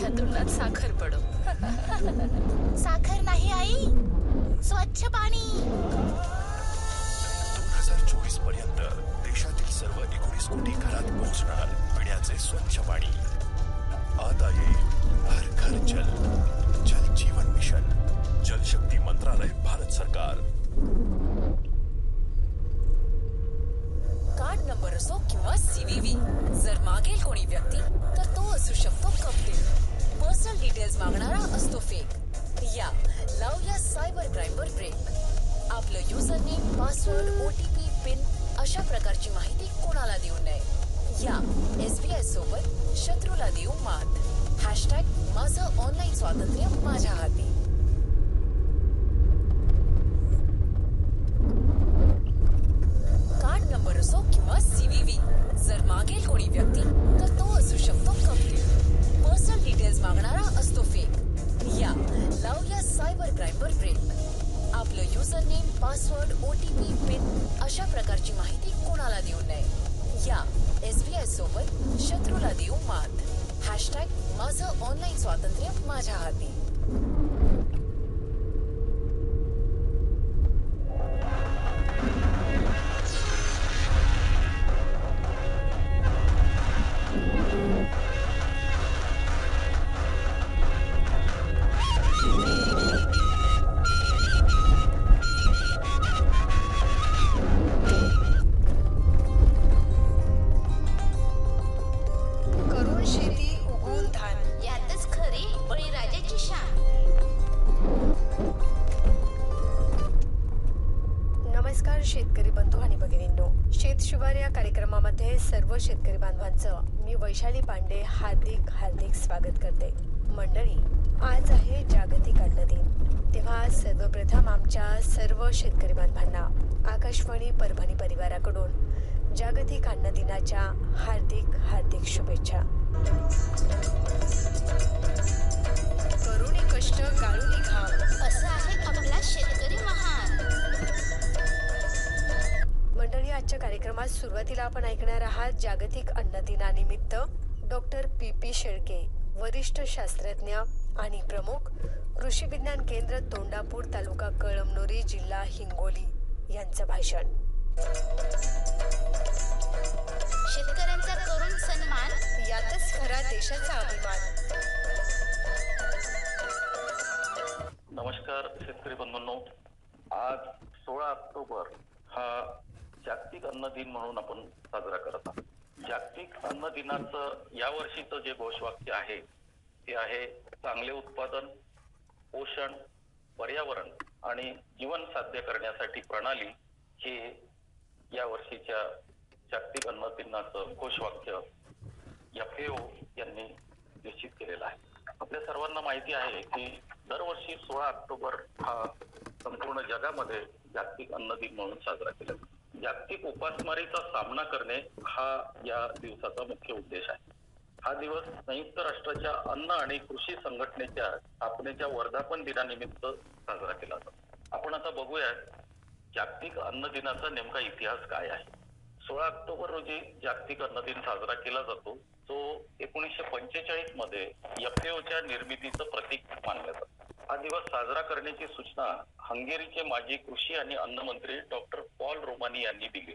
तुझ्या तोंडात साखर पडो साखर नाही आई. स्वच्छ पाणी. दोन हजार चोवीसपर्यंत देशातील सर्व एकोणीस कोटी घरात पोहोचणार पिण्याचे स्वच्छ पाणी. आता येईल हर घर जल जल जीवन मिशन. अशा माहिती कोणाला देऊ नये? या एसबीआय सोबत शत्रूला देऊ मात. हॅशटॅग माझं ऑनलाईन स्वातंत्र्य माझ्या हाती. कार्ड नंबर असो किंवा सीव्हीव्ही जर मागेल कोणी व्यक्ती तर तो असू शकतो कपटील पर्सनल डिटेल्स मागणारा असतो फेक या लावूया सायबर क्राईमवर ब्रेक आपलं user name password OTP PIN अशा प्रकारची माहिती कोणाला देऊ नये? या एस बी सोबत शत्रूला देऊ मात. हॅशटॅग माझं ऑनलाईन स्वातंत्र्य माझ्या हाती. शेती उगवून धान. यातच खरी बळीराजाची शान. नमस्कार शेतकरी बंधू आणि भगिनींनो. शेत शिवार या कार्यक्रमामध्ये सर्व शेतकरी बांधवांचं मी वैशाली पांडे हार्दिक हार्दिक स्वागत करते. मंडळी आज आहे जागतिक अन्न दिन. तेव्हा सर्वप्रथम आमच्या सर्व शेतकरी बांधवांना आकाशवाणी परभणी परिवाराकडून जागतिक अन्न दिनाच्या हार्दिक हार्दिक शुभेच्छा. करुणी कष्ट गाळूनी घाम असं आहे आपला शेतकरी महान? मंडळी आजच्या कार्यक्रमात सुरुवातीला आपण ऐकणार आहात जागतिक अन्न दिनानिमित्त डॉक्टर पी पी शेळके वरिष्ठ शास्त्रज्ञ आणि प्रमुख कृषी विज्ञान केंद्र तोंडापूर तालुका कळमनुरी जिल्हा हिंगोली यांचं भाषण. शेतकऱ्यांचा करून सन्मान यातच खरा देशाचा अभिमान. नमस्कार शेतकरी बंधूंनो. आज सोळा ऑक्टोबर हा जागतिक अन्न दिन म्हणून आपण साजरा करत आहोत. जागतिक अन्न दिनाचं या वर्षीचं जे घोषवाक्य आहे ते आहे चांगले उत्पादन पोषण पर्यावरण आणि जीवन साध्य करण्यासाठी प्रणाली हे या वर्षीच्या जागतिक अन्न दिनाचं घोषवाक्य एफएओ यांनी निश्चित केलेलं आहे. आपल्या सर्वांना माहिती आहे की दरवर्षी सोळा ऑक्टोबर हा संपूर्ण जगामध्ये जागतिक अन्न दिन म्हणून साजरा केला जातो. जागतिक उपासमारीचा सामना करणे हा या दिवसाचा मुख्य उद्देश आहे. हा दिवस संयुक्त राष्ट्राच्या अन्न आणि कृषी संघटनेच्या स्थापनेच्या वर्धापन दिनानिमित्त साजरा केला जातो. आपण आता बघूया जागतिक अन्न दिनाचा नेमका इतिहास काय आहे? सोळा ऑक्टोबर रोजी जागतिक अन्न दिन साजरा केला जातो. तो एकोणीसशे पंचेचाळीसमध्ये एफएओच्या निर्मितीचं प्रतीक मानला जातं. हा दिवस साजरा करण्याची सूचना हंगेरीचे माजी कृषी आणि अन्न मंत्री डॉक्टर पॉल रोमानी यांनी दिली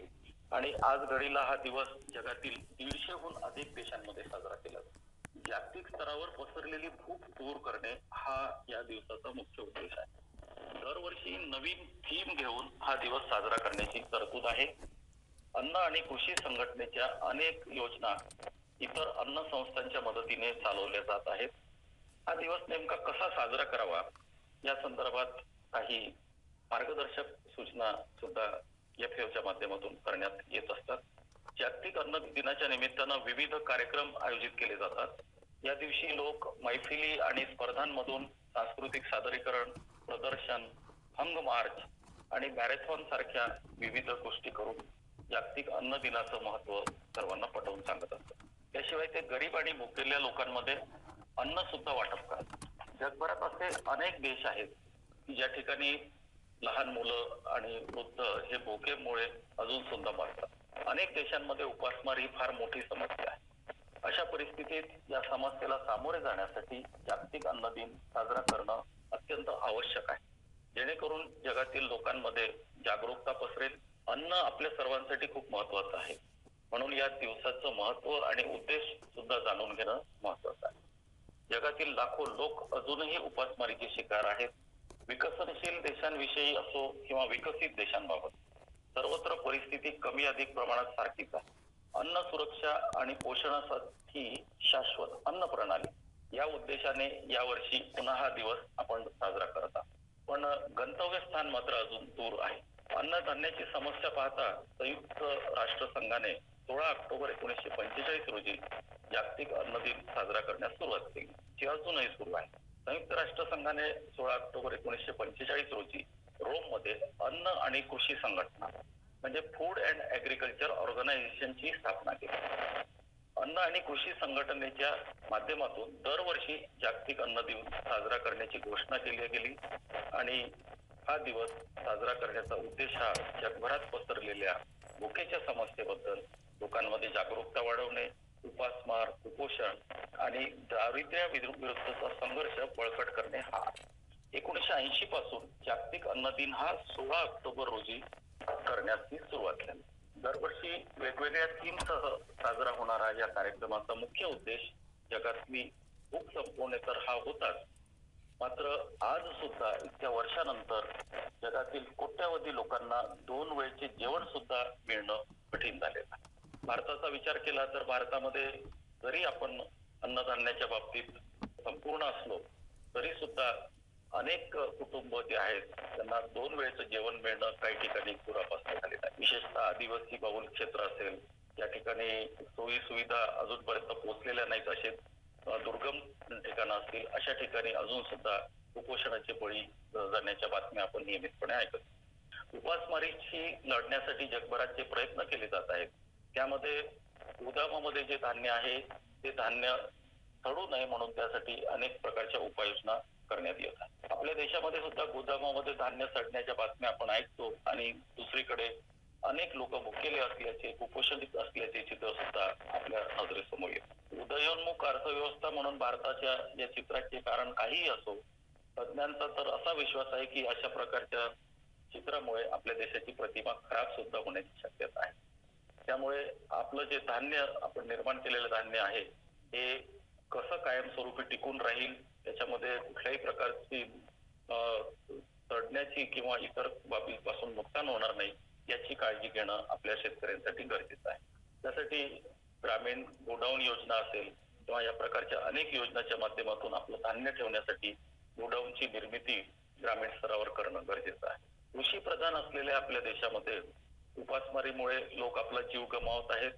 आणि आज घडीला हा दिवस जगातील दीडशेहून अधिक देशांमध्ये साजरा केला जातो. जागतिक स्तरावर पसरलेली भूक दूर करणे हा या दिवसाचा मुख्य उद्देश आहे. दरवर्षी नवीन थीम घेऊन हा दिवस साजरा करण्याची तरतूद आहे. अन्न आणि कृषी संघटनेच्या अनेक योजना इतर अन्न संस्थांच्या मदतीने चालवल्या जात आहेत. हा दिवस नेमका कसा साजरा करावा? या संदर्भात काही मार्गदर्शक सूचना सुद्धा एफ एच्या माध्यमातून करण्यात येत असतात. जागतिक अन्न दिनाच्या निमित्तानं विविध कार्यक्रम आयोजित केले जातात. या दिवशी लोक मैफिली आणि स्पर्धांमधून सांस्कृतिक सादरीकरण प्रदर्शन हंग मार्च आणि मॅरेथॉन सारख्या विविध गोष्टी करून जागतिक अन्न दिनाचं महत्त्व सर्वांना पटवून सांगत असतात त्याशिवाय ते गरीब आणि भुकेल्या लोकांमध्ये अन्न सुद्धा वाटप करतात. जगभरात असे अनेक देश आहेत की ज्या ठिकाणी लहान मुलं आणि वृद्ध हे भोकेमुळे अजून सुद्धा मरतात. अनेक देशांमध्ये उपासमार ही फार मोठी समस्या आहे. अशा परिस्थितीत या समस्येला सामोरे जाण्यासाठी जागतिक अन्न दिन साजरा करणं अत्यंत आवश्यक आहे. जेणेकरून जगातील लोकांमध्ये जागरूकता पसरेल. अन्न आपल्या सर्वांसाठी खूप महत्वाचं आहे. म्हणून या दिवसाचं महत्त्व आणि उद्देश सुद्धा जाणून घेणं महत्वाचं आहे. जगातील लाखो लोक अजूनही उपासमारीचे शिकार आहेत. विकसनशील देशांविषयी असो किंवा विकसित देशांबाबत सर्वत्र परिस्थिती कमी अधिक प्रमाणात सारखीच आहे. अन्न सुरक्षा आणि पोषणासाठी शाश्वत. या उद्देशाने यावर्षी पुन्हा हा दिवस आपण साजरा करत आहोत. पण गंतव्यस्थान मात्र अजून दूर आहे. अन्नधान्याची समस्या पाहता संयुक्त राष्ट्रसंघाने सोळा ऑक्टोबर एकोणीसशे पंचेचाळीस रोजी जागतिक अन्न दिन साजरा करण्यास सुरुवात केली. जी अजूनही सुरू आहे. संयुक्त राष्ट्रसंघाने सोळा ऑक्टोबर एकोणीसशे पंचेचाळीस रोजी रोममध्ये अन्न आणि कृषी संघटना म्हणजे फूड अँड ऍग्रिकल्चर ऑर्गनायझेशनची स्थापना केली. अन्न आणि कृषी संघटनेच्या माध्यमातून दरवर्षी जागतिक अन्न दिवस साजरा करण्याची घोषणा केली गेली. आणि हा दिवस साजरा करण्याचा उद्देश हा जगभरात पसरलेल्या भुकेच्या समस्येबद्दल लोकांमध्ये जागरूकता वाढवणे उपासमार कुपोषण आणि दारिद्र्या विरुद्धचा संघर्ष बळकट करणे हा. एकोणीशे ऐंशी पासून जागतिक अन्न दिन हा सोळा ऑक्टोबर रोजी करण्याची सुरुवात झाली. दरवर्षी वेगवेगळ्या थीमसह साजरा होणारा या कार्यक्रमाचा मुख्य उद्देश जगातली भूक संपवणे तर हा होताच. मात्र आज सुद्धा इतक्या वर्षानंतर जगातील कोट्यावधी लोकांना दोन वेळचे जेवण सुद्धा मिळणं कठीण झालेलं आहे. भारताचा विचार केला तर भारतामध्ये जरी आपण अन्नधान्याच्या बाबतीत संपूर्ण असलो तरी सुद्धा अनेक कुटुंब जे आहेत त्यांना दोन वेळेचं जेवण मिळणं काही ठिकाणी पुरापासून झालेलं आहे. विशेषतः आदिवासी बहुल क्षेत्र असेल या ठिकाणी सोयी सुविधा अजूनपर्यंत पोहोचलेल्या नाहीत असे दुर्गम ठिकाणं असतील अशा ठिकाणी अजून सुद्धा कुपोषणाचे बळी जाण्याच्या बातम्या आपण नियमितपणे ऐकत उपासमारीशी लढण्यासाठी जगभरात जे प्रयत्न केले जात आहेत त्यामध्ये गोदामामध्ये जे धान्य आहे ते धान्य सडू नये म्हणून त्यासाठी अनेक प्रकारच्या उपाययोजना करण्यात येत आपल्या देशामध्ये सुद्धा गोदामामध्ये धान्य सडण्याच्या बातम्या आपण ऐकतो आणि दुसरीकडे अनेक लोक भुकेले असल्याचे कुपोषणित असल्याचे चित्र सुद्धा आपल्या नजरेसमोर येत उदयोन्मुख अर्थव्यवस्था म्हणून भारताच्या या चित्राचे कारण काहीही असो तज्ञांचा तर असा विश्वास आहे की अशा प्रकारच्या चित्रामुळे आपल्या देशाची प्रतिमा खराब सुद्धा होण्याची शक्यता आहे. त्यामुळे आपलं जे धान्य आपण निर्माण केलेलं धान्य आहे हे कसं कायमस्वरूपी टिकून राहील त्याच्यामध्ये कुठल्याही प्रकारची चढण्याची किंवा इतर बाबीपासून नुकसान होणार नाही याची काळजी घेणं आपल्या शेतकऱ्यांसाठी गरजेचं आहे. त्यासाठी ग्रामीण गोडाऊन योजना असेल किंवा या प्रकारच्या अनेक योजनाच्या माध्यमातून आपलं धान्य ठेवण्यासाठी गोडाऊनची निर्मिती ग्रामीण स्तरावर करणं गरजेचं आहे. कृषी प्रधान असलेल्या आपल्या देशामध्ये उपासमारीमुळे लोक आपला जीव गमावत आहेत.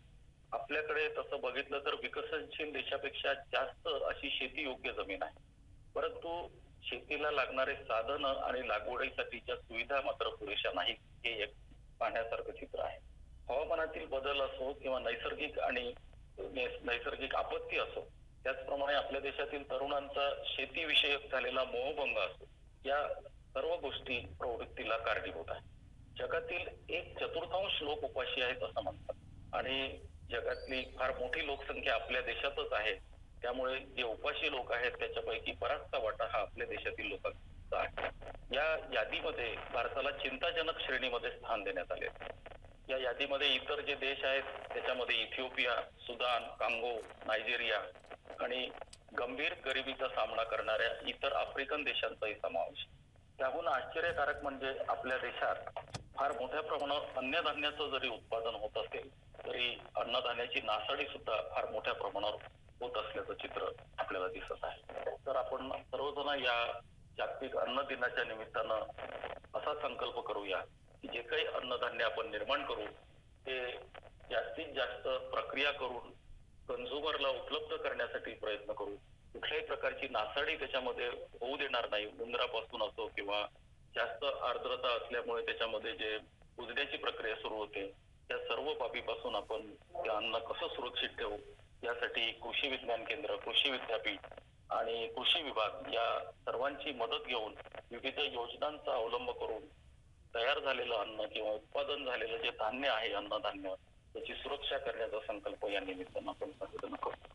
आपल्याकडे तसं बघितलं तर विकसनशील देशापेक्षा जास्त अशी शेती योग्य जमीन आहे. परंतु शेतीला लागणारे साधनं आणि लागवडीसाठीच्या सुविधा मात्र पुरेशा नाहीत हे एक पाहण्यासारखं चित्र आहे. हवामानातील बदल असो किंवा नैसर्गिक आणि नैसर्गिक आपत्ती असो त्याचप्रमाणे आपल्या देशातील तरुणांचा शेतीविषयक झालेला मोहभंग असो या सर्व गोष्टी प्रवृत्तीला कारणीभूत आहे जगातील एक चतुर्थांश लोक उपाशी आहेत असं म्हणतात. आणि जगातली फार मोठी लोकसंख्या आपल्या देशातच आहे. त्यामुळे जे उपाशी लोक आहेत त्याच्यापैकी बराचसा वाटा हा आपल्या देशातील लोकांचा आहे. या यादीमध्ये भारताला चिंताजनक श्रेणीमध्ये स्थान देण्यात आले. या यादीमध्ये इतर जे देश आहेत त्याच्यामध्ये इथिओपिया सुदान कांगो नायजेरिया आणि गंभीर गरिबीचा सामना करणाऱ्या इतर आफ्रिकन देशांचाही समावेश त्याहून आश्चर्यकारक म्हणजे आपल्या देशात फार मोठ्या प्रमाणावर अन्नधान्याचं जरी उत्पादन होत असेल तरी अन्नधान्याची नासाडी सुद्धा फार मोठ्या प्रमाणावर होत असल्याचं चित्र आपल्याला दिसत आहे. तर आपण सर्वजण या जागतिक अन्न दिनाच्या निमित्तानं असा संकल्प करूया की जे काही अन्नधान्य आपण निर्माण करू ते जास्तीत जास्त प्रक्रिया करून कन्झ्युमरला उपलब्ध करण्यासाठी प्रयत्न करू. कुठल्याही प्रकारची नासाडी त्याच्यामध्ये होऊ देणार नाही. उंदरापासून असो किंवा जास्त आर्द्रता असल्यामुळे त्याच्यामध्ये जे कुजण्याची प्रक्रिया सुरू होते त्या सर्व बाबीपासून आपण ते अन्न कसं सुरक्षित ठेवू? यासाठी कृषी विज्ञान केंद्र कृषी विद्यापीठ आणि कृषी विभाग या सर्वांची मदत घेऊन विविध योजनांचा अवलंब करून तयार झालेलं अन्न किंवा उत्पादन झालेलं जे धान्य आहे अन्नधान्य त्याची सुरक्षा करण्याचा संकल्प या निमित्तानं आपण सर्वजण करतो.